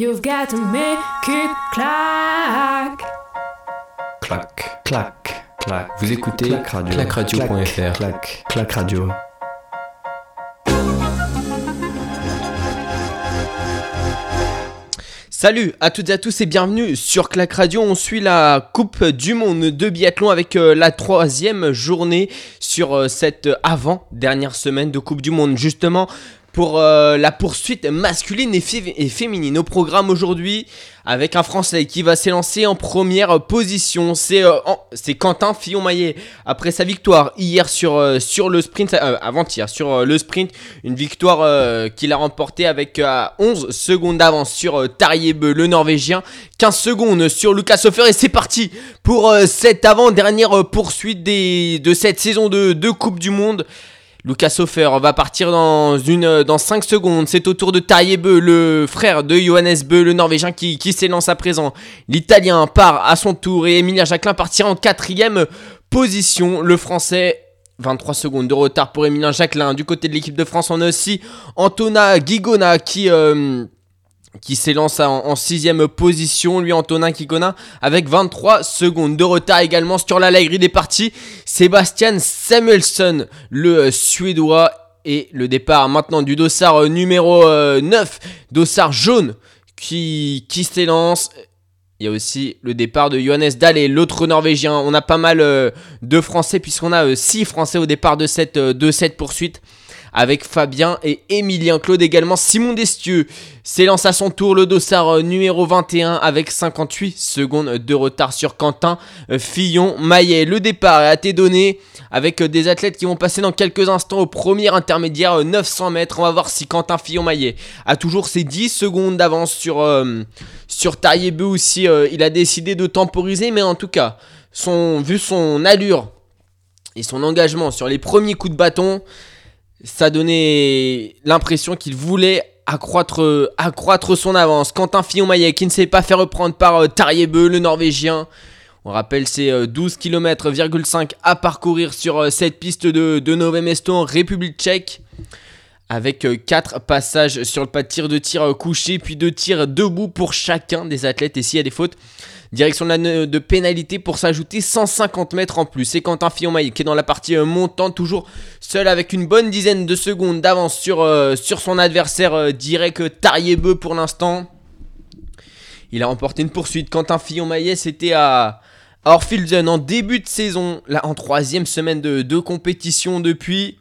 You've got to make it clack. Clac, Clac, clac. Vous écoutez Clac Radio. clac radio. Salut à toutes et à tous et bienvenue sur Clac Radio. On suit la Coupe du Monde de biathlon avec euh, la troisième journée sur euh, cette avant-dernière semaine de Coupe du Monde. Justement, pour euh, la poursuite masculine et, féminine. Au programme aujourd'hui, avec un Français qui va s'élancer en première position. C'est euh, Quentin Fillon-Maillet. Après sa victoire hier sur, euh, le sprint, avant-hier sur le sprint, une victoire qu'il a remportée avec euh, 11 secondes d'avance sur Tarjei-Bø, le Norvégien. 15 secondes sur Lucas Hofer et c'est parti pour cette avant-dernière poursuite de cette saison de Coupe du Monde. Lucas Hofer va partir dans, une, dans 5 secondes. C'est au tour de Tarjei-Bø, le frère de Johannes Bö, le Norvégien qui, qui s'élance à présent. L'Italien part à son tour et Emilien Jacquelin partira en quatrième position. Le Français 23 secondes de retard pour Emilien Jacquelin. Du côté de l'équipe de France, on a aussi Antona Gigona qui, euh, qui s'élance en, sixième position. Lui, Antonin Gigona, avec 23 secondes de retard également sur la grille des parties. Sébastien Samuelsson, le euh, Suédois. Et le départ maintenant du dossard euh, numéro euh, 9, dossard jaune, qui, qui s'élance. Il y a aussi le départ de Johannes Dalle, l'autre Norvégien. On a pas mal euh, de Français puisqu'on a 6 Français au départ de cette, euh, de cette poursuite. Avec Fabien et Emilien Claude également. Simon Destieux s'élance à son tour le dossard euh, numéro 21 avec 58 secondes de retard sur Quentin euh, Fillon-Maillet. Le départ a été donné avec euh, des athlètes qui vont passer dans quelques instants au premier intermédiaire euh, 900 mètres. On va voir si Quentin Fillon-Maillet a toujours ses 10 secondes d'avance sur, sur Tarjei-Bø ou si il a décidé de temporiser. Mais en tout cas, son, vu son allure et son engagement sur les premiers coups de bâton, ça donnait l'impression qu'il voulait accroître, euh, accroître son avance. Quentin Fillon-Maillet qui ne s'est pas fait reprendre par euh, Tarjei-Bø, le Norvégien. On rappelle, c'est euh, 12 km à parcourir sur euh, cette piste de, de Nové République tchèque. Avec 4 passages sur le pas de tir, de tir couché, puis de tir debout pour chacun des athlètes. Et s'il y a des fautes, direction de, pénalité pour s'ajouter 150 mètres en plus. C'est Quentin Fillon-Maillet qui est dans la partie euh, montante, toujours seul avec une bonne dizaine de secondes d'avance sur, euh, son adversaire euh, direct euh, Tarjei-Bø pour l'instant. Il a remporté une poursuite. Quentin Fillon-Maillet, c'était à, à Orphilsen en début de saison, là en troisième semaine de compétition depuis.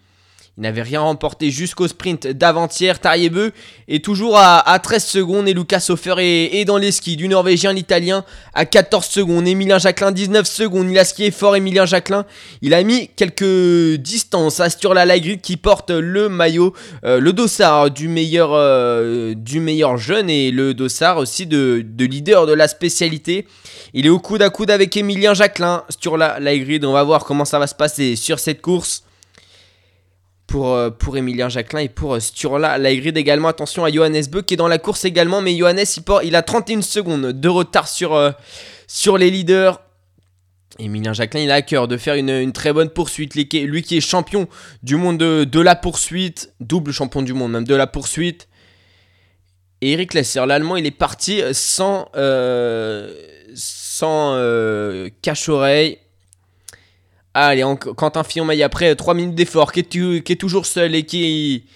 Il n'avait rien remporté jusqu'au sprint d'avant-hier. Tarjei-Bø est toujours à, à 13 secondes et Lucas Hofer est, dans les skis. Du Norvégien, l'Italien à 14 secondes. Emilien Jacquelin, 19 secondes. Il a skié fort, Emilien Jacquelin. Il a mis quelques distances à Sturla Lagrid qui porte le maillot, euh, le dossard du meilleur, euh, du meilleur jeune et le dossard aussi de, de leader de la spécialité. Il est au coude à coude avec Emilien Jacquelin. Sturla Lagrid, on va voir comment ça va se passer sur cette course pour, euh, pour Emilien Jacquelin et pour euh, Sturla Laigrid également. Attention à Johannes Bö qui est dans la course également, mais Johannes il, il a 31 secondes de retard sur, euh, sur les leaders. Emilien Jacquelin il a à cœur de faire une, une très bonne poursuite. Lui qui est, champion du monde de, de la poursuite, double champion du monde même de la poursuite. Et Eric Lesser, l'allemand, il est parti sans, sans cache-oreille. Allez, en- Quentin Fillon-Maillet, après 3 minutes d'effort, qui, est toujours seul et qui,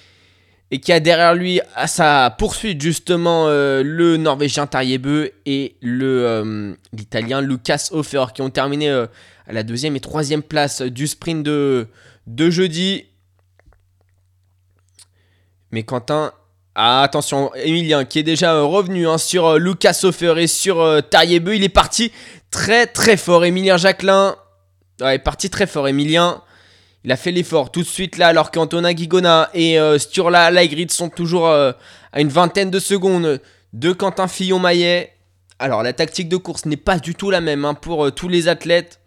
a derrière lui à sa poursuite justement euh, le Norvégien Tarjei-Bø et euh, l'Italien Lucas Hofer qui ont terminé euh, à la deuxième et troisième place du sprint de, jeudi. Mais Quentin, ah, attention, Emilien qui est déjà revenu hein, sur Lucas Hofer et sur Tarjei-Bø, il est parti très très fort. Emilien Jacquelin, Ouais, parti très fort, Emilien. Il a fait l'effort tout de suite là, alors qu'Antonin Gigona et euh, Sturla Laigrid sont toujours euh, à une vingtaine de secondes de Quentin Fillon-Maillet. Alors, la tactique de course n'est pas du tout la même hein, pour euh, tous les athlètes.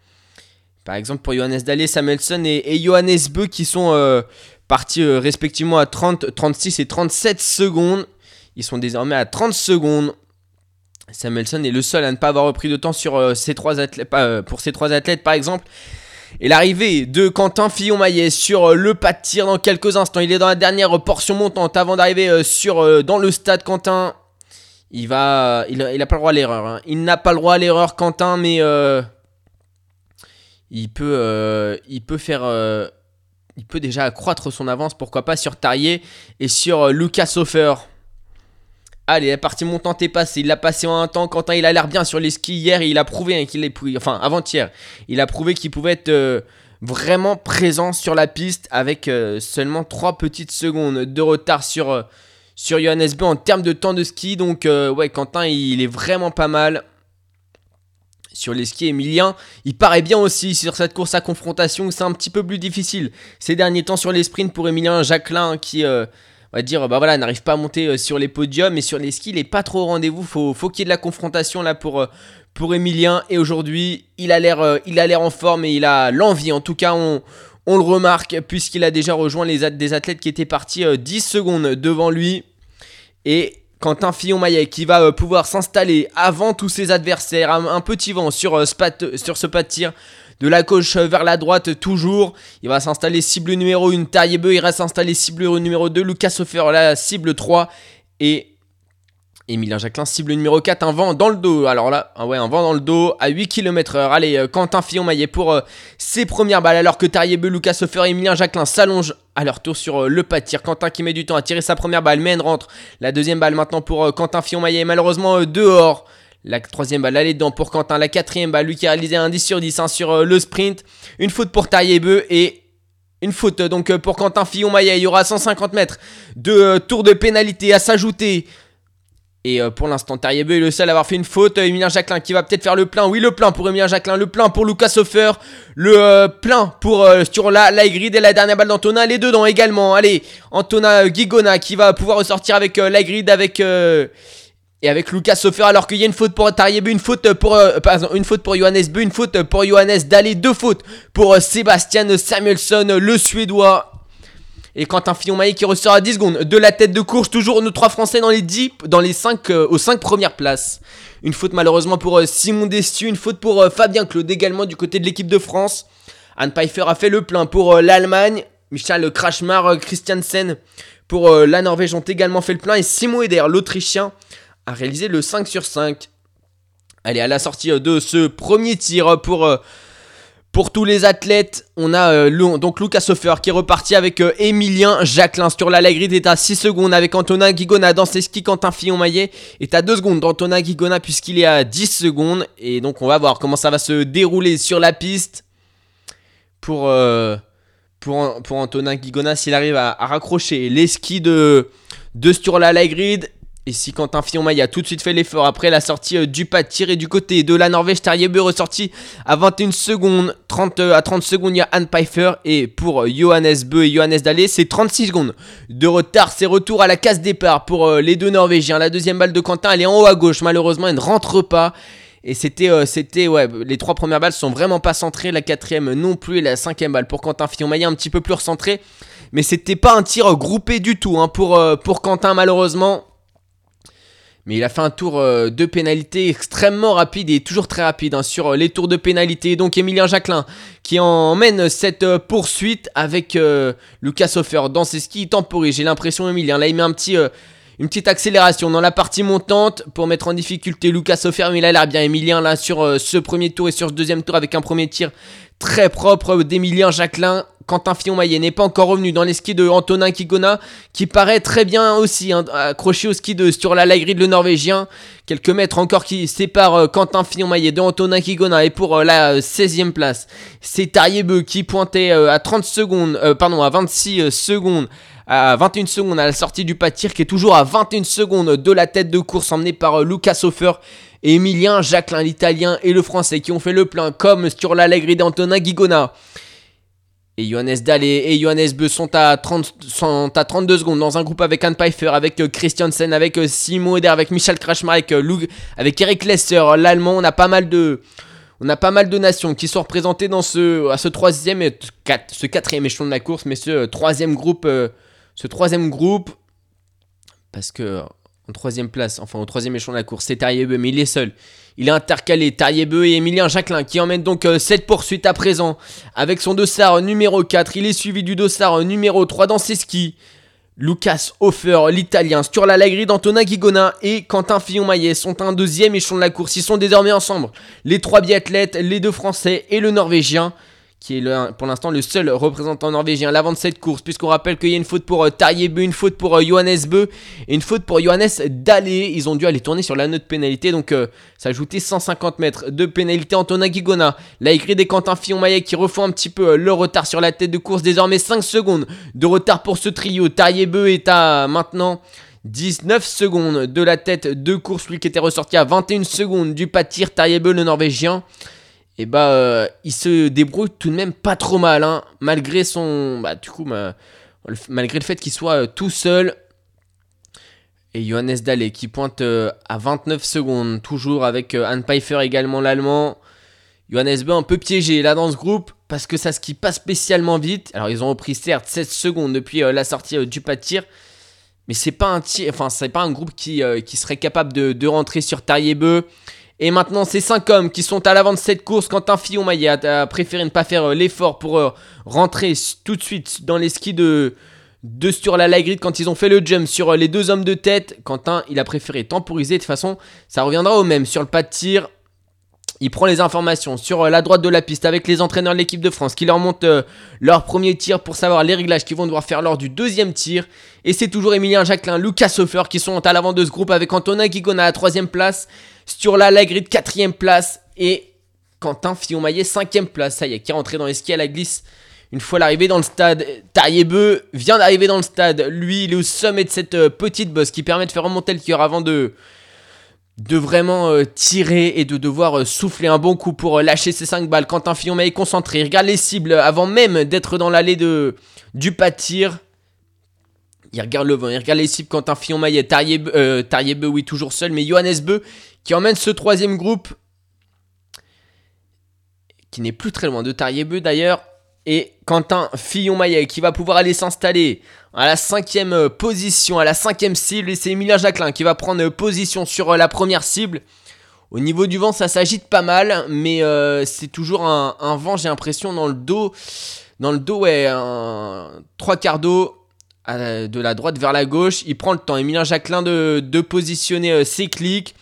Par exemple, pour Johannes Dalle, Samuelson et, Johannes Bö qui sont partis respectivement à 30, 36 et 37 secondes. Ils sont désormais à 30 secondes. Samuelson est le seul à ne pas avoir repris de temps sur euh, ces trois athlètes, pas, euh, pour ces trois athlètes par exemple. Et l'arrivée de Quentin Fillon-Maillet sur euh, le pas de tir dans quelques instants. Il est dans la dernière portion montante avant d'arriver euh, sur euh, dans le stade Quentin. Il va, il, a pas le droit à l'erreur. hein. Il n'a pas le droit à l'erreur, Quentin, mais euh, il peut, euh, il peut faire, euh, il peut déjà accroître son avance, pourquoi pas sur Tarier et sur euh, Lucas Hofer. Allez, la partie montante est passée. Il l'a passé en un temps. Quentin, il a l'air bien sur les skis hier. Il a prouvé hein, qu'il est, enfin avant-hier, il a prouvé qu'il pouvait être euh, vraiment présent sur la piste avec euh, seulement 3 petites secondes de retard sur euh, sur Johannes B en termes de temps de ski. Donc ouais, Quentin, il est vraiment pas mal sur les skis Emilien. Il paraît bien aussi sur cette course à confrontation c'est un petit peu plus difficile. Ces derniers temps sur les sprints pour Emilien Jacquelin qui, on va dire, bah voilà, n'arrive pas à monter euh, sur les podiums. Mais sur les skis, il est pas trop au rendez-vous. Faut, faut qu'il y ait de la confrontation là pour, euh, Emilien. Et aujourd'hui, il a l'air euh, il a l'air en forme et il a l'envie. En tout cas, on, le remarque puisqu'il a déjà rejoint les, des athlètes qui étaient partis euh, 10 secondes devant lui. Et Quentin Fillon-Maillet qui va pouvoir s'installer avant tous ses adversaires. Un, un petit vent sur ce pas de tir. De la gauche vers la droite, toujours. Il va s'installer cible numéro 1, Taillebeu. Il reste installé cible numéro 2, Lucas Hofer, la cible 3. Et Emilien Jacquelin, cible numéro 4, un vent dans le dos. Alors là, ah ouais, un vent dans le dos à 8 km heure. Allez, euh, Quentin Fillon-Maillet pour euh, ses premières balles. Alors que Tariebeu, Lucas Hofer et Emilien Jacquelin s'allongent à leur tour sur euh, le pas de. Quentin qui met du temps à tirer sa première balle, mais rentre. La deuxième balle maintenant pour Quentin Fillon-Maillet, malheureusement dehors. La troisième balle, elle est dedans pour Quentin. La quatrième balle, lui qui a réalisé un 10 sur 10 hein, sur euh, le sprint. Une faute pour Tariebeu et une faute euh, donc euh, pour Quentin Fillon-Maillet. Il y aura 150 mètres de tour de pénalité à s'ajouter. Et pour l'instant, Tariebeu est le seul à avoir fait une faute. Emilien Jacquelin qui va peut-être faire le plein. Oui, le plein pour Emilien Jacquelin. Le plein pour Lucas Hofer. Le plein pour euh, sur la, et la dernière balle d'Antona. Les dedans également. Allez, Antona Guigona qui va pouvoir ressortir avec euh, la grid avec. Euh, et avec Lucas Hofer alors qu'il y a une faute pour Tariebeu, une faute pour euh, une faute pour Johannes Beu, une faute pour Johannes Dalé, deux fautes pour euh, Sébastien Samuelsson, euh, le suédois. Et Quentin Fillon-Maillet qui ressort à 10 secondes de la tête de course, toujours nos trois Français dans les 10, dans les 5, aux 5 premières places. Une faute malheureusement pour euh, Simon Destus, une faute pour euh, Fabien Claude également du côté de l'équipe de France. Anne Pfeiffer a fait le plein pour euh, l'Allemagne. Michel Krachmar, euh, Christiansen pour euh, la Norvège ont également fait le plein. Et Simon Eder, l'Autrichien, a réalisé le 5 sur 5. Allez, à la sortie euh, de ce premier tir euh, pour, euh, pour tous les athlètes, on a donc Lucas Hofer qui est reparti avec Emilien Jacquelin. Sur la est à 6 secondes avec Antonin Guigona dans ses skis. Quentin Fillon-Maillet est à 2 secondes d'Antonin Guigona puisqu'il est à 10 secondes. Et donc on va voir comment ça va se dérouler sur la piste pour, pour, pour Antonin Guigona s'il arrive à, raccrocher les skis de, de sur la Lagrid. Et si Quentin Fillon-Maillet a tout de suite fait l'effort après la sortie euh, du pas de tir et du côté de la Norvège, Terrier ressorti à 21 secondes, 30, euh, à 30 secondes il y a Anne Pfeiffer et pour euh, Johannes Beu et Johannes Dalé c'est 36 secondes de retard, c'est retour à la case départ pour les deux Norvégiens. La deuxième balle de Quentin elle est en haut à gauche, malheureusement elle ne rentre pas. Et c'était, c'était, ouais, les trois premières balles sont vraiment pas centrées, la quatrième non plus, et la cinquième balle pour Quentin Fillon-Maillet un petit peu plus recentré. Mais c'était pas un tir groupé du tout hein, pour, pour Quentin malheureusement. Mais il a fait un tour euh, de pénalité extrêmement rapide et toujours très rapide hein, sur euh, les tours de pénalité. Donc Emilien Jacquelin qui emmène cette euh, poursuite avec Lucas Hofer dans ses skis. Il temporise, j'ai l'impression Emilien. Là il met un petit, une petite accélération dans la partie montante pour mettre en difficulté Lucas Hofer. Mais il a bien Emilien là sur ce premier tour et sur ce deuxième tour avec un premier tir très propre d'Emilien Jacquelin. Quentin Fillon-Maillet n'est pas encore revenu dans les skis de Antonin Kigona, qui paraît très bien aussi, hein, accroché au ski de sur la Lagrid le Norvégien. Quelques mètres encore qui séparent euh, Quentin Fillon-Maillet de Antonin Kigona. Et pour euh, la euh, 16e place, c'est Tariebeu qui pointait euh, à 30 secondes, euh, pardon, à 26 euh, secondes à 21 secondes à la sortie du pas de tir qui est toujours à 21 secondes de la tête de course emmenée par euh, Lucas Hofer Emilien Jacquelin l'italien et le français qui ont fait le plein comme sur la Lagrid d'Antonin Guigona et Johannes Dalle et Johannes Beu sont à, 30, sont à 32 secondes dans un groupe avec Anne Pfeiffer, avec euh, Christiansen, avec euh, Simon Eder, avec Michel Krachmar, avec, euh, avec Eric Lesser, l'allemand. On a pas mal de, on nations qui sont représentées dans ce, à ce troisième, et ce quatrième échelon de la course, mais ce troisième groupe, ce troisième groupe, parce que en troisième place, enfin au troisième échelon de la course, c'est Tariebeu, mais il est seul. Il est intercalé, Tariebeu et Emilien Jacquelin qui emmènent donc euh, cette poursuite à présent avec son dossard numéro 4. Il est suivi du dossard numéro 3 dans ses skis Lucas Hofer, l'italien, Sturla Lagrid, Antonin Guigona et Quentin Fillon-Maillet sont un deuxième échelon de la course. Ils sont désormais ensemble. Les trois biathlètes, les deux français et le norvégien qui est pour l'instant le seul représentant norvégien à l'avant de cette course, puisqu'on rappelle qu'il y a une faute pour euh, une faute pour euh, Johannes Beu et une faute pour Johannes Dallé. Ils ont dû aller tourner sur la note pénalité, donc euh, ça ajoutait 150 mètres de pénalité. Antonin Guigona, la écrit des Quentin Fillon-Maillet qui refont un petit peu euh, le retard sur la tête de course. Désormais 5 secondes de retard pour ce trio. Beu est à maintenant 19 secondes de la tête de course, lui qui était ressorti à 21 secondes du de Beu, le norvégien et bah euh, il se débrouille tout de même pas trop mal, hein, malgré son, bah du coup, malgré le fait qu'il soit euh, tout seul. Et Johannes Dalle qui pointe euh, à 29 secondes, toujours avec Anne Pfeiffer également l'allemand. Johannes B un peu piégé là dans ce groupe parce que ça skie pas spécialement vite. Alors ils ont repris certes 16 secondes depuis la sortie du pas de tir. Mais c'est pas un c'est pas un groupe qui, serait capable de, de rentrer sur Tariebeu. Et maintenant, ces 5 hommes qui sont à l'avant de cette course, Quentin Fillon-Maillet a, préféré ne pas faire euh, l'effort pour euh, rentrer tout de suite dans les skis de, de sur quand ils ont fait le jump sur euh, les deux hommes de tête. Quentin, il a préféré temporiser. De toute façon, ça reviendra au même. Sur le pas de tir, il prend les informations sur la droite de la piste avec les entraîneurs de l'équipe de France qui leur montent leur premier tir pour savoir les réglages qu'ils vont devoir faire lors du deuxième tir. Et c'est toujours Emilien Jacquelin, Lucas Hofer qui sont à l'avant de ce groupe avec Antonin Guigona à la troisième place. Sturla Lagrid, quatrième place. Et Quentin Fillon-Maillet, cinquième place. Ça y est, qui est rentré dans les skis à la glisse. Une fois l'arrivée dans le stade, Tariebeu vient d'arriver dans le stade. Lui, il est au sommet de cette euh, petite bosse qui permet de faire remonter le cœur avant de, de vraiment euh, tirer et de devoir euh, souffler un bon coup pour lâcher ses 5 balles. Quentin Fillon-Maillet est concentré. Il regarde les cibles avant même d'être dans l'allée de, du pas de tir. Il regarde le vent, il regarde les cibles. Quentin Fillon-Maillet, Tariebeu, oui, toujours seul. Mais Johannes Beu qui emmène ce troisième groupe, qui n'est plus très loin de Tariebeu d'ailleurs, et Quentin Fillon-Maillet qui va pouvoir aller s'installer à la cinquième position, à la cinquième cible, et c'est Emilien Jacquelin qui va prendre position sur la première cible. Au niveau du vent, ça s'agite pas mal, mais euh, c'est toujours un, vent, j'ai l'impression, dans le dos. Dans le dos, ouais, un, trois quarts d'eau de la droite vers la gauche. Il prend le temps, Emilien Jacquelin, de, positionner euh, ses clics.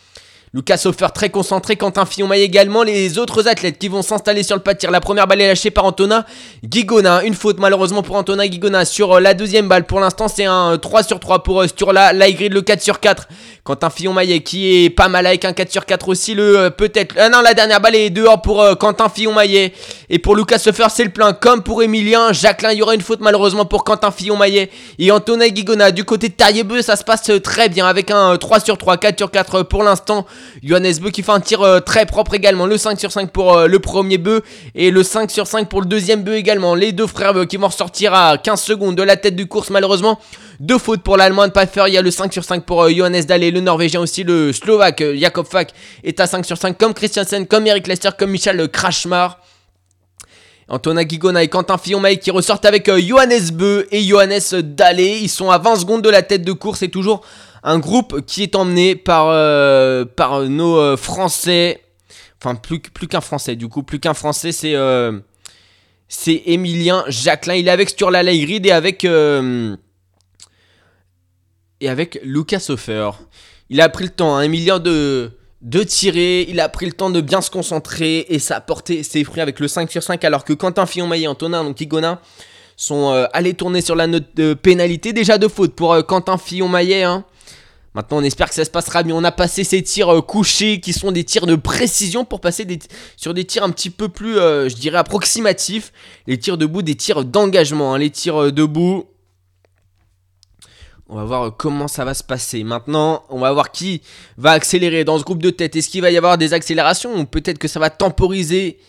Lucas Hofer très concentré, Quentin Fillon-Maillet également, les autres athlètes qui vont s'installer sur le pas de tir. La première balle est lâchée par Antonin Guigona. Une faute malheureusement pour Antonin Guigona sur euh, la deuxième balle. Pour l'instant, c'est un 3 sur 3 pour euh, Sturla. Laigrid le 4 sur 4. Quentin Fillon-Maillet qui est pas mal avec un 4 sur 4 aussi. Le euh, peut-être. non, la dernière balle est dehors pour Quentin Fillon-Maillet. Et pour Lucas Hofer, c'est le plein. Comme pour Emilien Jacqueline, il y aura une faute malheureusement pour Quentin Fillon-Maillet. Et Antonin Guigona. Du côté de Tariebeu, ça se passe très bien avec un 3 sur 3, 4 sur 4 pour l'instant. Johannes Beu qui fait un tir euh, très propre également. Le 5 sur 5 pour euh, le premier Beu et le 5 sur 5 pour le deuxième Beu également. Les deux frères Beu qui vont ressortir à 15 secondes de la tête du course malheureusement. Deux fautes pour l'Allemand de. Il y a le 5 sur 5 pour euh, Johannes Dalle, le Norvégien aussi. Le Slovaque Jakob Fak est à 5 sur 5 comme Christiansen, comme Eric Lester, comme Michel Krachmar. Antonin Guigona et Quentin Fillon-Maillet qui ressortent avec Johannes Beu et Johannes Dalle. Ils sont à 20 secondes de la tête de course et toujours un groupe qui est emmené par, euh, par nos euh, Français. Enfin, plus, plus qu'un Français, du coup, plus qu'un Français, c'est euh, Emilien Jacquelin. Il est avec Sturla Leigrid et avec et avec Lucas Hofer. Il a pris le temps, hein, Emilien, de, de tirer. Il a pris le temps de bien se concentrer et ça a porté ses fruits avec le 5 sur 5. Alors que Quentin Fillon-Maillet, Antonin, donc Igona, sont allés tourner sur la note de pénalité. Déjà de faute pour Quentin Fillon-Maillet. Hein. Maintenant, on espère que ça se passera mieux. On a passé ces tirs euh, couchés qui sont des tirs de précision pour passer sur des tirs un petit peu plus, euh, je dirais, approximatifs. Les tirs debout, des tirs d'engagement. Hein. Les tirs euh, debout. On va voir comment ça va se passer. Maintenant, on va voir qui va accélérer dans ce groupe de tête. Est-ce qu'il va y avoir des accélérations ou peut-être que ça va temporiser?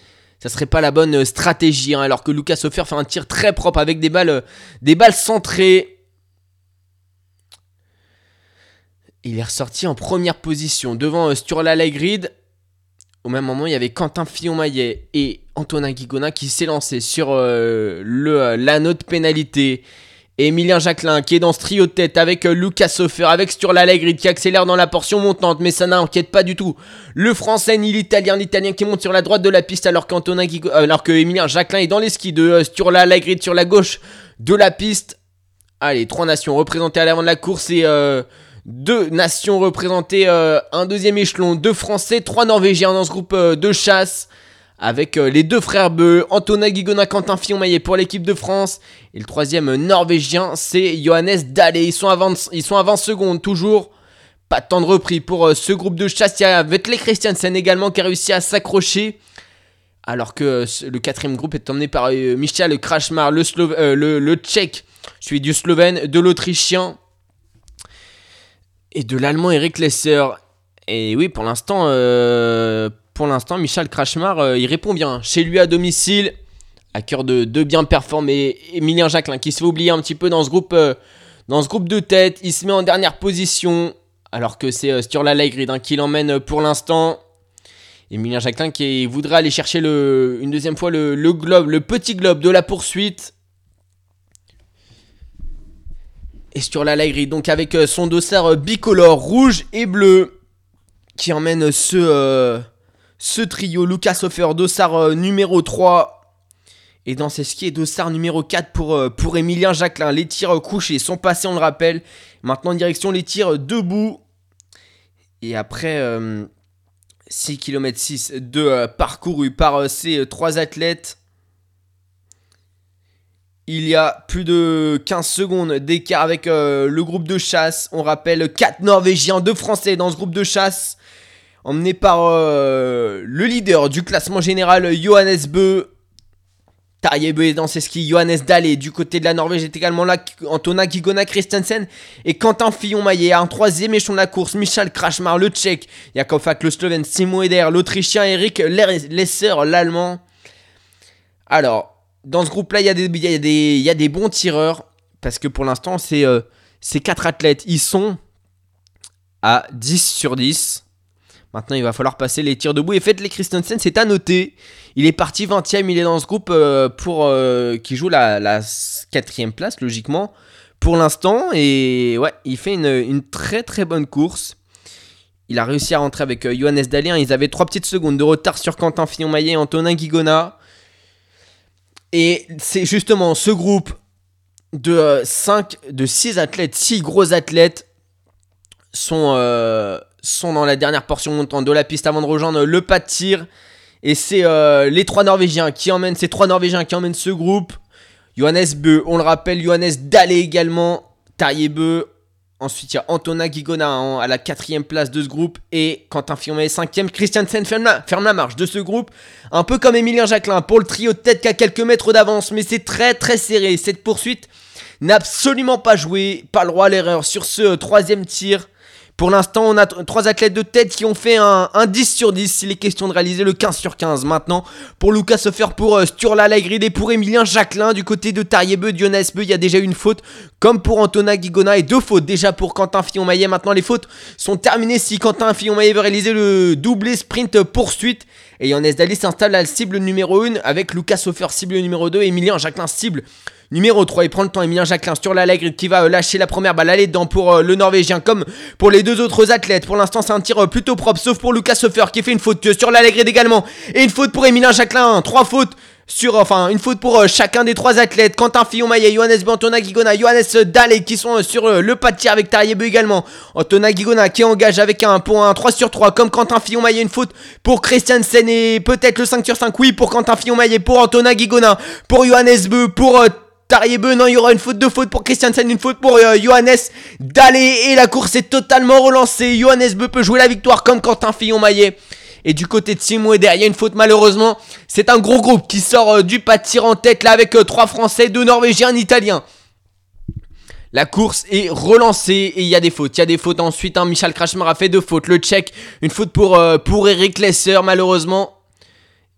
Ça serait pas la bonne stratégie. Hein. alors que Lucas Hofer fait un tir très propre avec des balles, des balles centrées. Il est ressorti en première position devant euh, Sturla Legrid. Au même moment, il y avait Quentin Fillon-Maillet et Antonin Guigona qui s'est lancé sur euh, euh, la note pénalité. Et Emilien Jacquelin qui est dans ce trio de tête avec Lucas Sofer, avec Sturla Legrid qui accélère dans la portion montante, mais ça n'inquiète pas du tout. Le français ni l'italien, l'italien qui monte sur la droite de la piste alors qu'Antonin alors que Jacquelin est dans les skis de Sturla Legrid sur la gauche de la piste Allez, trois nations représentées à l'avant de la course et deux nations représentées, euh, un deuxième échelon, deux Français, trois Norvégiens dans ce groupe euh, de chasse. Avec euh, les deux frères Beu, Antonin Guigona, Quentin Fillon-Maillet pour l'équipe de France. Et le troisième Norvégien, c'est Johannes Dalle. Ils sont à 20, ils sont à 20 secondes toujours. Pas de temps de repris pour ce groupe de chasse. Il y a Vetle Christiansen également qui a réussi à s'accrocher. Alors que le quatrième groupe est emmené par Michel Krachmar, le, le, tchèque, suivi du slovène, de l'autrichien et de l'allemand Eric Lesser. Et oui, pour l'instant, euh, pour l'instant, Michel Krachmar, euh, il répond bien. Chez lui à domicile, à cœur de, bien performer. Emilien Jacquelin qui se fait oublier un petit peu dans ce groupe, euh, dans ce groupe de tête. Il se met en dernière position, alors que c'est Sturla Laigrid hein, qui l'emmène pour l'instant. Emilien Jacquelin qui voudrait aller chercher une deuxième fois le globe, le petit globe de la poursuite. Et sur la Laigrid, donc avec euh, son dossard euh, bicolore rouge et bleu, qui emmène ce, euh, trio. Lucas Hofer, dossard numéro 3. Et dans ses skis, dossard numéro 4 pour, pour Emilien Jacquelin. Les tirs couchés sont passés, on le rappelle. Maintenant, en direction les tirs debout. Et après euh, 6 km 6 de parcouru par ces trois athlètes. Il y a plus de 15 secondes d'écart avec euh, le groupe de chasse. On rappelle 4 Norvégiens, 2 Français dans ce groupe de chasse. Emmené par euh, le leader du classement général, Johannes Bö. Tarjei Bö est dans ses skis. Johannes Dalle du côté de la Norvège est également là. Antonin Gigona Christensen et Quentin Fillon-Maillet. Un troisième échelon de la course. Michal Krachmar, le tchèque. Jakov Fak, le slovène. Simon Eder, l'autrichien. Eric Lesser, l'allemand. Alors, dans ce groupe-là, il y, a des- bons tireurs. Parce que pour l'instant, c'est euh, ces quatre athlètes. Ils sont à 10 sur 10. Maintenant, il va falloir passer les tirs debout. Et faites les Christensen, c'est à noter. Il est parti 20ème. Il est dans ce groupe euh, pour euh, qui joue la, la quatrième place, logiquement, pour l'instant. Et ouais, il fait une, très très bonne course. Il a réussi à rentrer avec Johannes Dalien. Ils avaient 3 petites secondes de retard sur Quentin Fillon-Maillet et Antonin Guigona. Et c'est justement ce groupe de 5, de 6 athlètes, 6 gros athlètes sont, euh, sont dans la dernière portion montante de la piste avant de rejoindre le pas de tir. Et c'est euh, les trois Norvégiens qui emmènent, ces trois Norvégiens qui emmènent ce groupe. Johannes Bö, on le rappelle, Johannes Dalle également, Tarjei Bö. Ensuite, il y a Antonin Guigona en- à la quatrième place de ce groupe et Quentin Fillon-Maillet cinquième. Christiansen ferme ferme la marche de ce groupe. Un peu comme Emilien Jacquelin pour le trio de tête qui a quelques mètres d'avance, mais c'est très très serré. Cette poursuite n'a absolument pas joué, pas le droit à l'erreur sur ce troisième tir. Pour l'instant, on a trois athlètes de tête qui ont fait un, un 10 sur 10. S'il est question de réaliser le 15 sur 15 maintenant. Pour Lucas Hofer, pour euh, Sturla Laigrid et pour Emilien Jacquelin. Du côté de Tarjei-Beu, Dionys Beu, il y a déjà une faute. Comme pour Antonin Guigona et deux fautes déjà pour Quentin Fillon-Maillet. Maintenant, les fautes sont terminées si Quentin Fillon-Maillet veut réaliser le doublé sprint poursuite. Et Johannes Daly s'installe à la cible numéro 1 avec Lucas Hofer cible numéro 2 et Emilien Jacquelin cible numéro 3. Il prend le temps, Emilien Jacquelin sur la Laigrid qui va euh, lâcher la première balle. Aller dedans pour euh, le Norvégien comme pour les deux autres athlètes. Pour l'instant, c'est un tir euh, plutôt propre, sauf pour Lucas Hofer qui fait une faute sur la Laigrid également. Et une faute pour Emilien Jacquelin. Trois fautes. Sur, enfin, une faute pour chacun des trois athlètes. Quentin Fillon-Maillet, Johannes Beu, Antonin Guigona, Johannes Dalle qui sont sur le pas de tir avec Tarjei Beu également. Antonin Guigona qui engage avec un pour un 3 sur 3 comme Quentin Fillon-Maillet. Une faute pour Christiansen et peut-être le 5 sur 5. Oui, pour Quentin Fillon-Maillet, pour Antonin Guigona, pour Johannes Beu, pour Tarjei Beu. Non, il y aura une faute, deux fautes pour Christiansen, une faute pour euh, Johannes Dalle. Et la course est totalement relancée. Johannes Beu peut jouer la victoire comme Quentin Fillon-Maillet. Et du côté de Simon Eder, il y a une faute malheureusement. C'est un gros groupe qui sort euh, du pas de en tête là avec euh, trois Français, deux Norvégiens, un Italien. La course est relancée et il y a des fautes. Il y a des fautes ensuite. Hein. Michel Krachmar a fait deux fautes. Le Tchèque, une faute pour, euh, pour Eric Lesser malheureusement.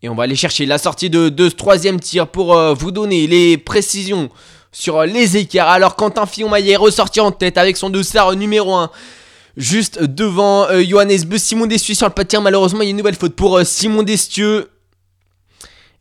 Et on va aller chercher la sortie de, ce troisième tir pour euh, vous donner les précisions sur euh, les écarts. Alors Quentin Fillon-Maillet est ressorti en tête avec son dossard numéro 1. Juste devant euh, Johannes Beu, Simon Destieux sur le pas. Malheureusement, il y a une nouvelle faute pour Simon Destieux.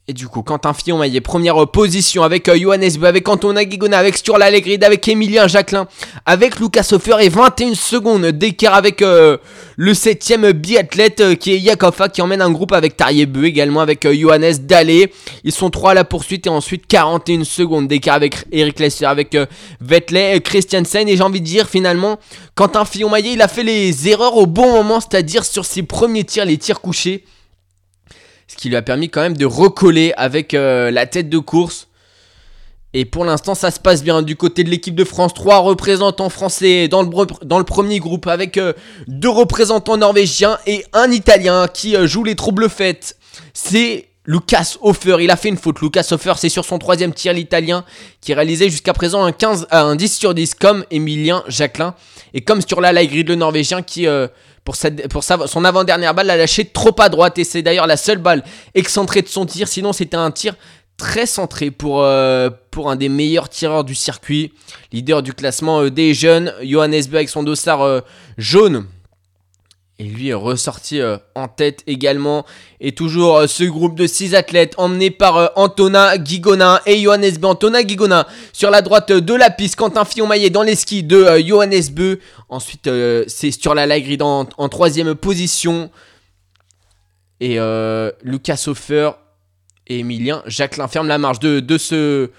Et du coup, Quentin Fillon est première euh, position avec euh, Johannes B, avec Antonin Guigona, avec Sturla Allegrid, avec Emilien Jacquelin, avec Lucas Hofer et 21 secondes d'écart avec euh, le 7ème biathlète qui est Yakofa qui emmène un groupe avec Tariebeu également avec Johannes Dallé. Ils sont trois à la poursuite et ensuite 41 secondes d'écart avec Eric Lesser, avec Vettel, Christiansen et j'ai envie de dire finalement Quentin Fillon-Maillet il a fait les erreurs au bon moment, c'est-à-dire sur ses premiers tirs, les tirs couchés ce qui lui a permis quand même de recoller avec euh, la tête de course. Et pour l'instant, ça se passe bien du côté de l'équipe de France. Trois représentants français dans le, premier groupe avec euh, deux représentants norvégiens et un italien qui euh, joue les troubles faites. C'est Lucas Hofer, il a fait une faute. Lucas Hofer, c'est sur son troisième tir, l'italien, qui réalisait jusqu'à présent un, 15, un 10 sur 10, comme Emilien Jacquelin. Et comme sur la Ligrid, le norvégien, qui pour, pour son avant-dernière balle, l'a lâché trop à droite. Et c'est d'ailleurs la seule balle excentrée de son tir. Sinon, c'était un tir très centré pour, euh, pour un des meilleurs tireurs du circuit. Leader du classement euh, des jeunes. Johannes B avec son dossard euh, jaune. Et lui est ressorti euh, en tête également. Et toujours euh, ce groupe de 6 athlètes emmené par euh, Antona et Johannes B. Antona Guigona sur la droite de la piste. Quentin Fillon-Maillet dans les skis de Johannes B. Ensuite, c'est sur la en, troisième position. Et Lucas Hofer et Emilien Jacquelin ferment la marche de, de ce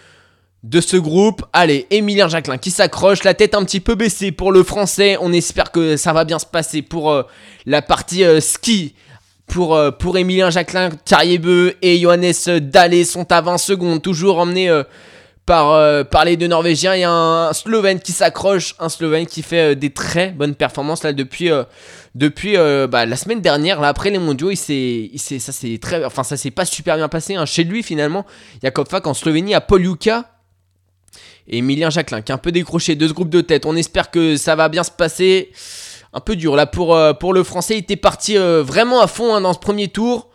de ce groupe. Allez, Emilien Jacquelin qui s'accroche, la tête un petit peu baissée pour le français. On espère que ça va bien se passer pour euh, la partie euh, ski. Pour, euh, pour Emilien Jacquelin, Thierry et Johannes Dallé sont à 20 secondes, toujours emmenés par, les deux Norvégiens. Il y a un Slovène qui s'accroche, un Slovène qui fait des très bonnes performances depuis, bah, la semaine dernière. Après les mondiaux, ça s'est très, enfin ça pas super bien passé hein. chez lui finalement. Jakob Fak en Slovénie à Poljuka Emilien Jacquelin qui est un peu décroché de ce groupe de tête. On espère que ça va bien se passer. Un peu dur là pour, euh, le français. Il était parti euh, vraiment à fond hein, dans ce premier tour.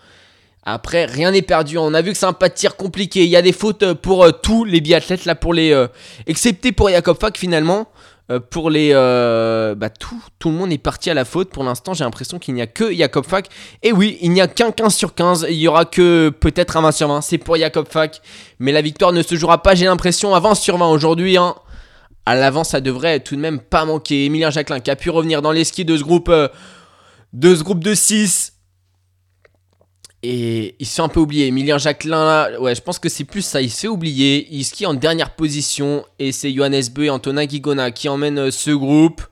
Après, rien n'est perdu. On a vu que c'est un pas de tir compliqué. Il y a des fautes pour euh, tous les biathlètes là, pour les, excepté pour Jakob Fak finalement. Euh, pour les. Euh, bah, tout, tout le monde est parti à la faute. Pour l'instant, j'ai l'impression qu'il n'y a que Jacob Fak. Et oui, il n'y a qu'un 15 sur 15. Il y aura que peut-être un 20 sur 20. C'est pour Jacob Fak. Mais la victoire ne se jouera pas, j'ai l'impression, à 20 sur 20 aujourd'hui. Hein. À l'avant, ça devrait tout de même pas manquer. Emilien Jacquelin qui a pu revenir dans les skis de ce groupe, euh, de, ce groupe de 6. Et il se fait un peu oublier. Emilien Jacquelin, là, ouais, je pense que c'est plus ça. Il se fait oublier. Il skie en dernière position. Et c'est Johannes Beu et Antonin Guigona qui emmènent euh, ce groupe.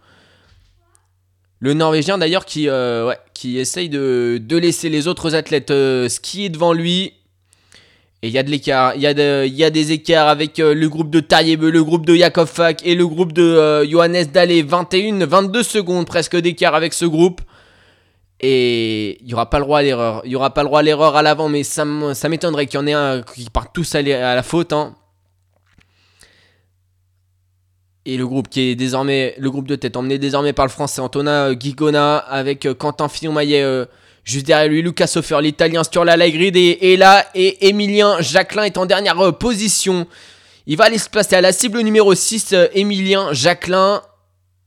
Le Norvégien d'ailleurs qui, euh, ouais, qui essaye de, laisser les autres athlètes euh, skier devant lui. Et il y a de l'écart. Il y, y, a des écarts avec le groupe de Beu, le groupe de Yakov Fak et le groupe de Johannes Dallé. 21, 22 secondes presque d'écart avec ce groupe. Et il n'y aura pas le droit à l'erreur. Il n'y aura pas le droit à l'erreur à l'avant, mais ça, m'étonnerait qu'il y en ait un qui parte tous à, la faute. Hein. Et le groupe qui est désormais, le groupe de tête emmené désormais par le français Antonin Guigona avec euh, Quentin Fillon-Maillet euh, juste derrière lui, Lucas Sofer, l'italien Sturla Lagrid et, là, et Emilien Jacquelin est en dernière euh, position. Il va aller se placer à la cible numéro 6, Emilien Jacquelin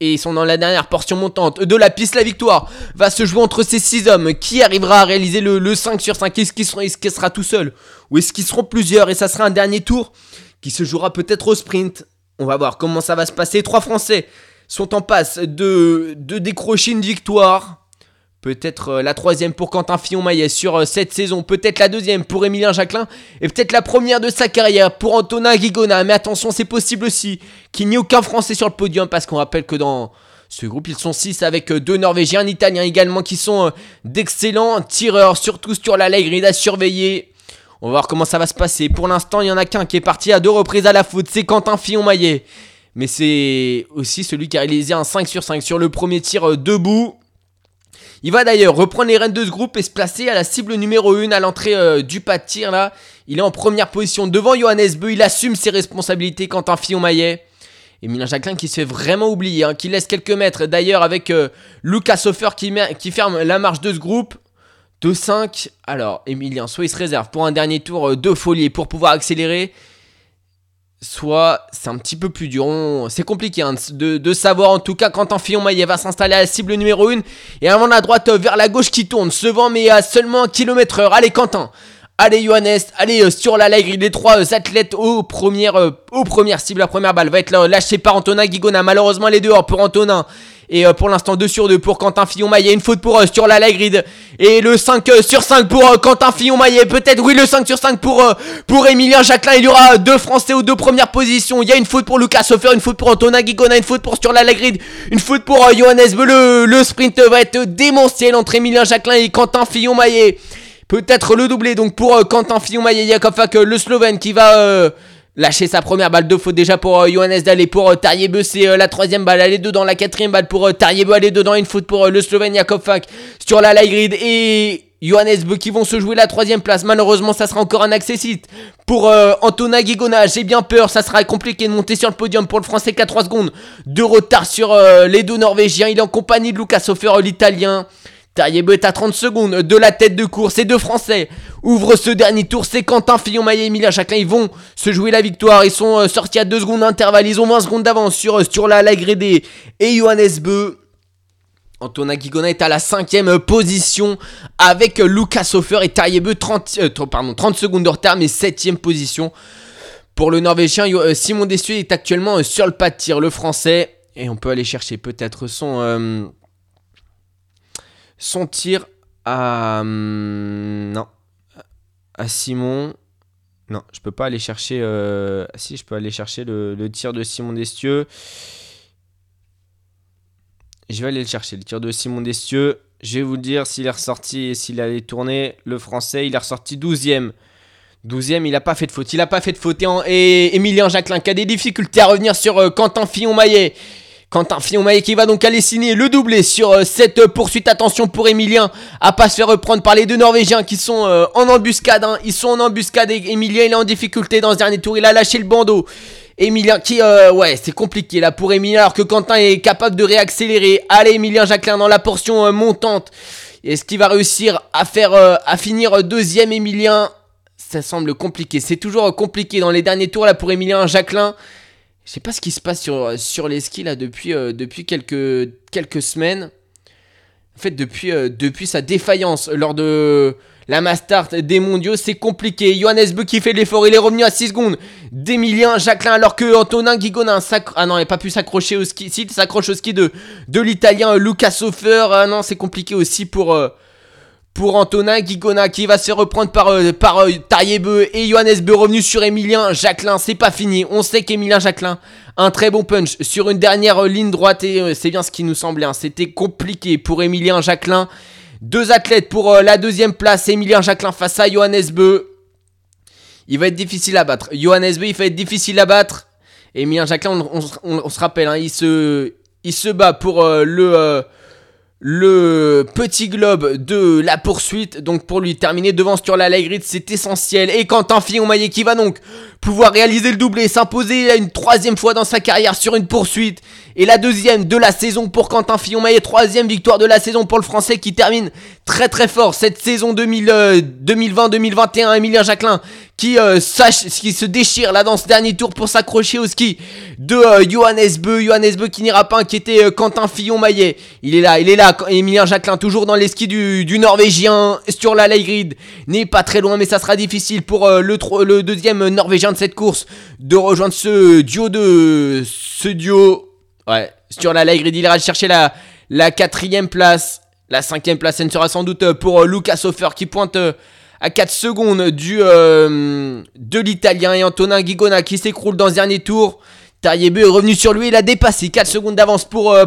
et ils sont dans la dernière portion montante de la piste. La victoire va se jouer entre ces six hommes. Qui arrivera à réaliser le, 5 sur 5 Est-ce qu'il sera, tout seul Ou est-ce qu'ils seront plusieurs? Et ça sera un dernier tour qui se jouera peut-être au sprint. On va voir comment ça va se passer. Trois Français sont en passe de décrocher une victoire. Peut-être euh, la troisième pour Quentin Fillon-Maillet sur euh, cette saison. Peut-être la deuxième pour Emilien Jacquelin. Et peut-être la première de sa carrière pour Antonin Guigona. Mais attention, c'est possible aussi qu'il n'y ait aucun Français sur le podium. Parce qu'on rappelle que dans ce groupe, ils sont 6 avec euh, deux Norvégiens, un Italien également qui sont d'excellents tireurs. Surtout sur la Legride à surveiller. On va voir comment ça va se passer. Pour l'instant, il n'y en a qu'un qui est parti à deux reprises à la faute. C'est Quentin Fillon-Maillet. Mais c'est aussi celui qui a réalisé un 5 sur 5 sur le premier tir debout. Il va d'ailleurs reprendre les rênes de ce groupe et se placer à la cible numéro 1 à l'entrée euh, du pas de tir là. Il est en première position devant Johannes Beu, il assume ses responsabilités quand un Fillon-Maillet. Et Milan Jacquelin qui se fait vraiment oublier, hein, qui laisse quelques mètres d'ailleurs avec euh, Lucas Hofer qui, qui, ferme la marche de ce groupe. 2-5. Alors, Emilien, soit il se réserve pour un dernier tour euh, de folie pour pouvoir accélérer soit c'est un petit peu plus dur. C'est compliqué hein, de, savoir en tout cas quand un Fillon-Maillet va s'installer à la cible numéro 1 et avant la droite euh, vers la gauche qui tourne. Ce vent mais à seulement un kilomètre heure. Allez Quentin Allez Johannes, allez euh, sur la ligne, les trois euh, athlètes aux premières, aux premières cibles, la première balle va être lâchée par Antonin Guigona, malheureusement elle est dehors pour Antonin. Et euh, pour l'instant 2 sur 2 pour Quentin Fillon-Maillet, une faute pour euh, sur la grid. Et le 5 euh, sur 5 pour Quentin Fillon-Maillet, peut-être oui le 5 sur 5 pour, pour Emilien Jacquelin, il y aura deux Français aux deux premières positions. Il y a une faute pour Lucas Hofer, une faute pour Antonin Guigona, une faute pour sur la grid, une faute pour Johannes Beu, le, sprint va être démentiel entre Emilien Jacquelin et Quentin Fillon-Maillet. Peut-être le doublé donc pour Quentin Fillon-Maillet, Yakovak, euh, le Slovène qui va lâcher sa première balle de faute déjà pour euh, Johannes pour euh, c'est euh, la troisième balle, elle est dedans, la quatrième balle pour euh, Tariebeu, elle est dedans, une faute pour euh, le Slovène Yakovak sur la grid et Johannes Beu qui vont se jouer la troisième place. Malheureusement, ça sera encore un accessite pour Antonin Guigona. J'ai bien peur, ça sera compliqué de monter sur le podium pour le Français qui a 3 secondes de retard sur les deux Norvégiens. Il est en compagnie de Lucas Hofer, l'Italien. Tariebeu est à 30 secondes de la tête de course. Ces deux Français ouvrent ce dernier tour. C'est Quentin Fillon-Maillet et Emilia Jacquelin. Ils vont se jouer la victoire. Ils sont euh, sortis à 2 secondes d'intervalle. Ils ont 20 secondes d'avance sur, euh, sur la Lagrédé et Johannes Beu. Antonin Guigona est à la cinquième position avec Lucas Hofer et Tariebeu 30, euh, pardon, 30 secondes de retard mais septième position pour le Norvégien. Euh, Simon Dessieux est actuellement sur le pas de tir, le Français. Et on peut aller chercher peut-être son, son tir à... hum, non. À Simon. Non, je peux pas aller chercher... euh, si, je peux aller chercher le, tir de Simon Destieux. Je vais aller le chercher, le tir de Simon Destieux. Je vais vous dire s'il est ressorti et s'il allait tourner. Le français, il est ressorti 12ème. 12ème, il a pas fait de faute. Il a pas fait de faute. Et Emilien Jacquelin qui a des difficultés à revenir sur euh, Quentin Fillon-Maillet. Quentin Fillon-Maillet qui va donc aller signer le doublé sur euh, cette euh, poursuite. Attention pour Emilien à pas se faire reprendre par les deux Norvégiens qui sont euh, en embuscade. hein. Ils sont en embuscade et Emilien il est en difficulté dans ce dernier tour. Il a lâché le bandeau. Emilien qui, euh, ouais, c'est compliqué là pour Emilien alors que Quentin est capable de réaccélérer. Allez, Emilien Jacquelin dans la portion montante. Est-ce qu'il va réussir à faire, à finir deuxième Emilien Ça semble compliqué. C'est toujours compliqué dans les derniers tours là pour Emilien Jacquelin. Je sais pas ce qui se passe sur, sur les skis là depuis, euh, depuis quelques, quelques semaines. En fait, depuis, euh, depuis sa défaillance lors de la Mastart des mondiaux, c'est compliqué. Johannes Beu qui fait l'effort, il est revenu à 6 secondes d'Emilien Jacquelin, alors que Antonin Guigonin Ah non, il n'a pas pu s'accrocher au ski. Si, il s'accroche au ski de, de l'Italien Lucas Hofer. Ah non, c'est compliqué aussi pour, euh, pour Antonin Guigona qui va se reprendre par, euh, par euh, et Johannes Beu revenu sur Emilien Jacquelin. C'est pas fini. On sait qu'Emilien Jacquelin, un très bon punch sur une dernière euh, ligne droite et euh, c'est bien ce qui nous semblait. hein. C'était compliqué pour Emilien Jacquelin. Deux athlètes pour la deuxième place. Emilien Jacquelin face à Johannes Beu. Il va être difficile à battre. Johannes Beu, il va être difficile à battre. Emilien Jacquelin, on, se rappelle, hein, il, se, bat pour le, le petit globe de la poursuite. Donc pour lui terminer devant sur la light grid, c'est essentiel. Et Quentin Fillon-Maillet qui va donc pouvoir réaliser le doublé, s'imposer une troisième fois dans sa carrière sur une poursuite. Et la deuxième de la saison pour Quentin Fillon-Maillet, troisième victoire de la saison pour le Français qui termine très très fort cette saison 2000, euh, 2020-2021. Emilien Jacquelin qui, euh, sache, qui se déchire là dans ce dernier tour pour s'accrocher au ski de euh, Johannes Beu. Johannes Beu qui n'ira pas inquiéter euh, Quentin Fillon-Maillet. Il est là, il est là. Emilien Jacquelin toujours dans les skis du, Norvégien sur la. N'est pas très loin mais ça sera difficile pour euh, le, le deuxième Norvégien de cette course de rejoindre ce duo de... Ce duo... Ouais, sur la il ira chercher la, quatrième place. La cinquième place, elle sera sans doute pour euh, Lucas Hofer qui pointe euh, à 4 secondes de l'Italien et Antonin Guigona qui s'écroule dans ce dernier tour. Tariebeu est revenu sur lui, il a dépassé 4 secondes d'avance pour, euh.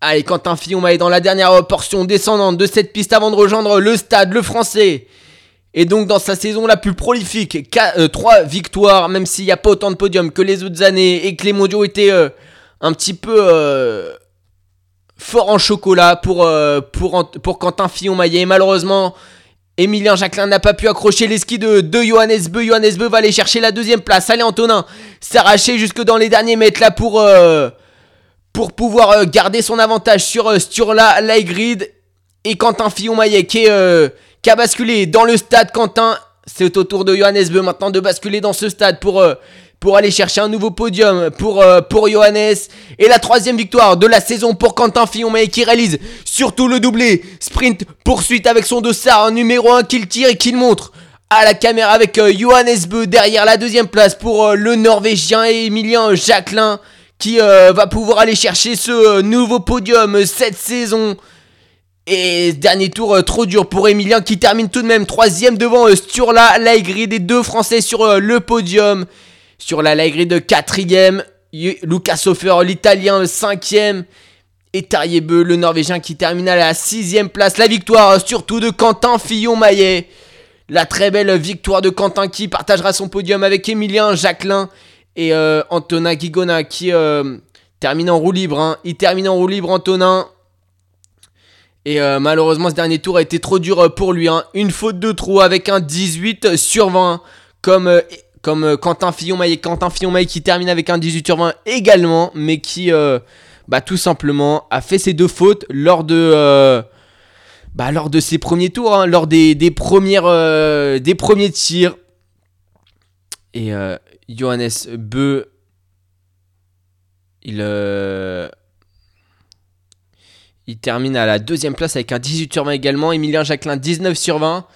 Allez, Quentin Fillon est dans la dernière euh, portion descendante de cette piste avant de rejoindre le stade, le français. Et donc dans sa saison la plus prolifique, 3 victoires, même s'il n'y a pas autant de podiums que les autres années et que les mondiaux étaient euh, un petit peu euh, fort en chocolat pour, euh, pour, pour Quentin Fillon-Maillet. Malheureusement, Emilien Jacquelin n'a pas pu accrocher les skis de, de Johannes Beu. Johannes Beu va aller chercher la deuxième place. Allez Antonin, s'arracher jusque dans les derniers mètres là pour, euh, pour pouvoir euh, garder son avantage sur, euh, sur la light grid. Et Quentin Fillon-Maillet euh, qui a basculé dans le stade. Quentin, c'est au tour de Johannes Beu maintenant de basculer dans ce stade pour euh, aller chercher un nouveau podium pour, euh, Johannes. Et la troisième victoire de la saison pour Quentin Fillon-Maillet qui réalise surtout le doublé. Sprint poursuite avec son dossard numéro 1 qu'il tire et qu'il montre à la caméra avec euh, Johannes Beu derrière la deuxième place pour euh, le Norvégien et Emilien Jacquelin qui va pouvoir aller chercher ce nouveau podium cette saison. Et dernier tour trop dur pour Emilien qui termine tout de même troisième devant Sturla Laigri des deux Français sur le podium. Sur la de quatrième, Lucas Hofer, l'italien, cinquième. Et Tariebeu, le norvégien, qui termine à la sixième place. La victoire surtout de Quentin Fillon-Maillet. La très belle victoire de Quentin qui partagera son podium avec Emilien Jacquelin et euh, Antonin Guigona qui euh, termine en roue libre. Hein. Il termine en roue libre, Antonin. Et euh, malheureusement, ce dernier tour a été trop dur pour lui. Hein. Une faute de trou avec un 18 sur 20. Comme comme euh, Quentin Fillon-Maillet, Quentin Fillon-Maillet qui termine avec un 18 sur 20 également, mais qui euh, bah, tout simplement a fait ses deux fautes lors de, euh, bah, lors de ses premiers tours, hein, lors des, premières, des premiers tirs. Et Johannes Beu, il, il termine à la deuxième place avec un 18 sur 20 également. Emilien Jacquelin 19 sur 20.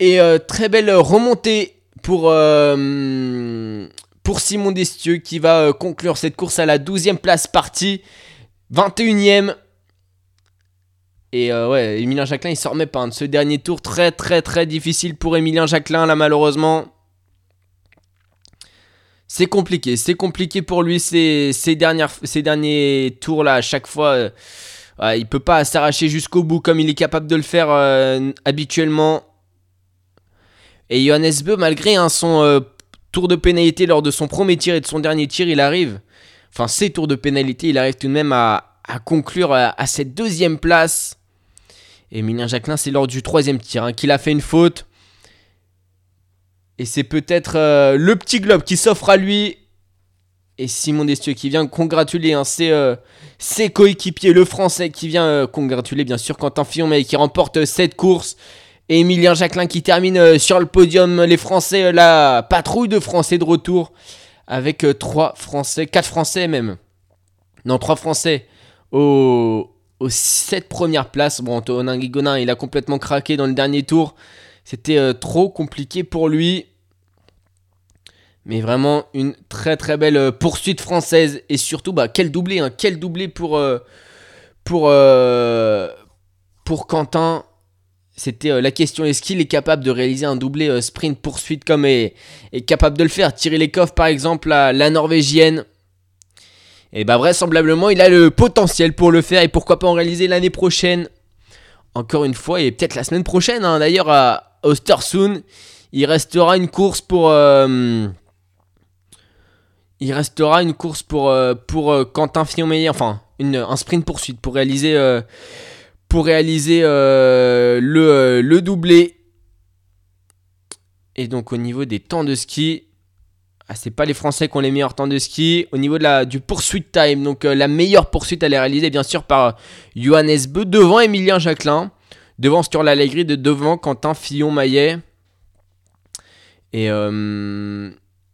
Et très belle remontée pour, euh, pour Simon Destieux qui va euh, conclure cette course à la 12e place partie. 21e. Et euh, ouais, Emilien Jacquelin, il sort remet pas de ce dernier tour. Très très très difficile pour Emilien Jacquelin là malheureusement. C'est compliqué, c'est compliqué pour lui ces, derniers tours là à chaque fois. il peut pas s'arracher jusqu'au bout comme il est capable de le faire habituellement. Et Johannes Beu, malgré son euh, tour de pénalité lors de son premier tir et de son dernier tir, il arrive, enfin ses tours de pénalité, il arrive tout de même à, conclure à, cette deuxième place. Et Emilien Jacquelin, c'est lors du troisième tir hein, qu'il a fait une faute. Et c'est peut-être euh, le petit globe qui s'offre à lui. Et Simon Destieux qui vient congratuler hein, euh, ses, coéquipiers, le français qui vient congratuler bien sûr Quentin Fillon, mais qui remporte cette course. Emilien Jacquelin qui termine euh, sur le podium. Les Français, euh, la patrouille de Français de retour. Avec 3 euh, Français, 4 Français même. Non, 3 Français aux, aux 7 premières places. Bon, Antonin Guigonin, il a complètement craqué dans le dernier tour. C'était trop compliqué pour lui. Mais vraiment une très très belle poursuite française. Et surtout, bah, quel doublé. Hein, quel doublé pour, pour, pour Quentin. C'était euh, la question est-ce qu'il est capable de réaliser un doublé euh, sprint poursuite comme est, est, capable de le faire? Thierry Lekov par exemple, la, la norvégienne. Et bah vraisemblablement il a le potentiel pour le faire et pourquoi pas en réaliser l'année prochaine. Encore une fois et peut-être la semaine prochaine hein. d'ailleurs à Ostersund. Il restera une course pour... Euh, il restera une course pour, pour Quentin Fillon-Meillet, enfin un sprint poursuite pour réaliser pour réaliser euh, le, euh, le, doublé. Et donc au niveau des temps de ski, ah, c'est pas les Français qui ont les meilleurs temps de ski. Au niveau de la, du poursuite time, donc euh, la meilleure poursuite elle est réalisée bien sûr par Johannes Beu devant Emilien Jacquelin, devant Sturla Allegri, de devant Quentin Fillon-Maillet. Et,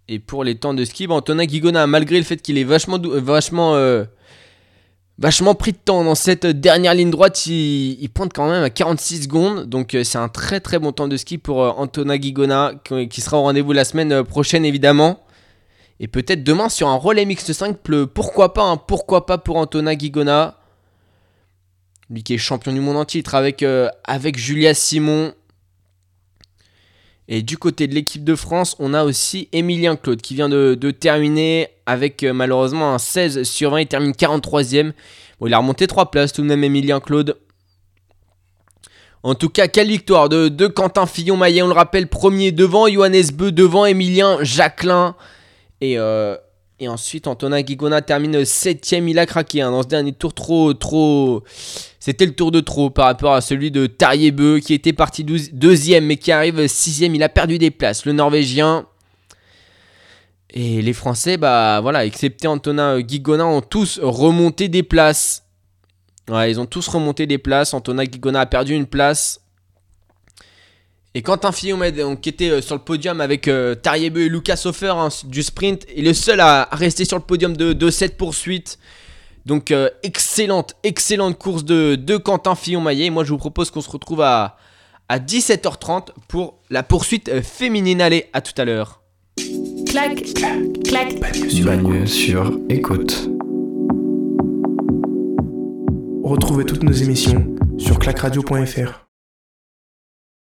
et pour les temps de ski, Antonin Guigona, malgré le fait qu'il est vachement, vachement vachement pris de temps dans cette dernière ligne droite. Il, pointe quand même à 46 secondes. Donc euh, c'est un très très bon temps de ski pour euh, Gigona qui, sera au rendez-vous la semaine euh, prochaine évidemment. Et peut-être demain sur un relais mixte 5, pourquoi pas, hein, pourquoi pas pour Antona Gigona. Lui qui est champion du monde en titre avec, avec Julia Simon. Et du côté de l'équipe de France, on a aussi Emilien Claude qui vient de, terminer avec euh, malheureusement un 16 sur 20. Il termine 43ème. Bon, il a remonté 3 places tout de même, Emilien Claude. En tout cas, quelle victoire de, de Quentin Fillon-Maillet, on le rappelle, premier devant Johannes Beu, devant Emilien Jacquelin. Et, euh, et ensuite, Antonin Guigona termine 7ème. Il a craqué hein, dans ce dernier tour trop, trop. C'était le tour de trop par rapport à celui de Tariebeu qui était parti 12, deuxième mais qui arrive 6 sixième. Il a perdu des places. Le Norvégien. Et les Français, bah voilà, excepté Antonin Guigona, ont tous remonté des places. Ouais, ils ont tous remonté des places. Antonin Guigona a perdu une place. Et Quentin Fillon donc, qui était euh, sur le podium avec euh, Tariebe et Lucas Hofer hein, du sprint, est le seul à, à rester sur le podium de, de cette poursuite. Donc euh, excellente, excellente course de, de Quentin Fillon-Maillet. Moi je vous propose qu'on se retrouve à, à 17h30 pour la poursuite euh, féminine. Allez, à tout à l'heure. clac, clac. Bagne sur écoute. Retrouvez toutes nos émissions sur clacradio.fr.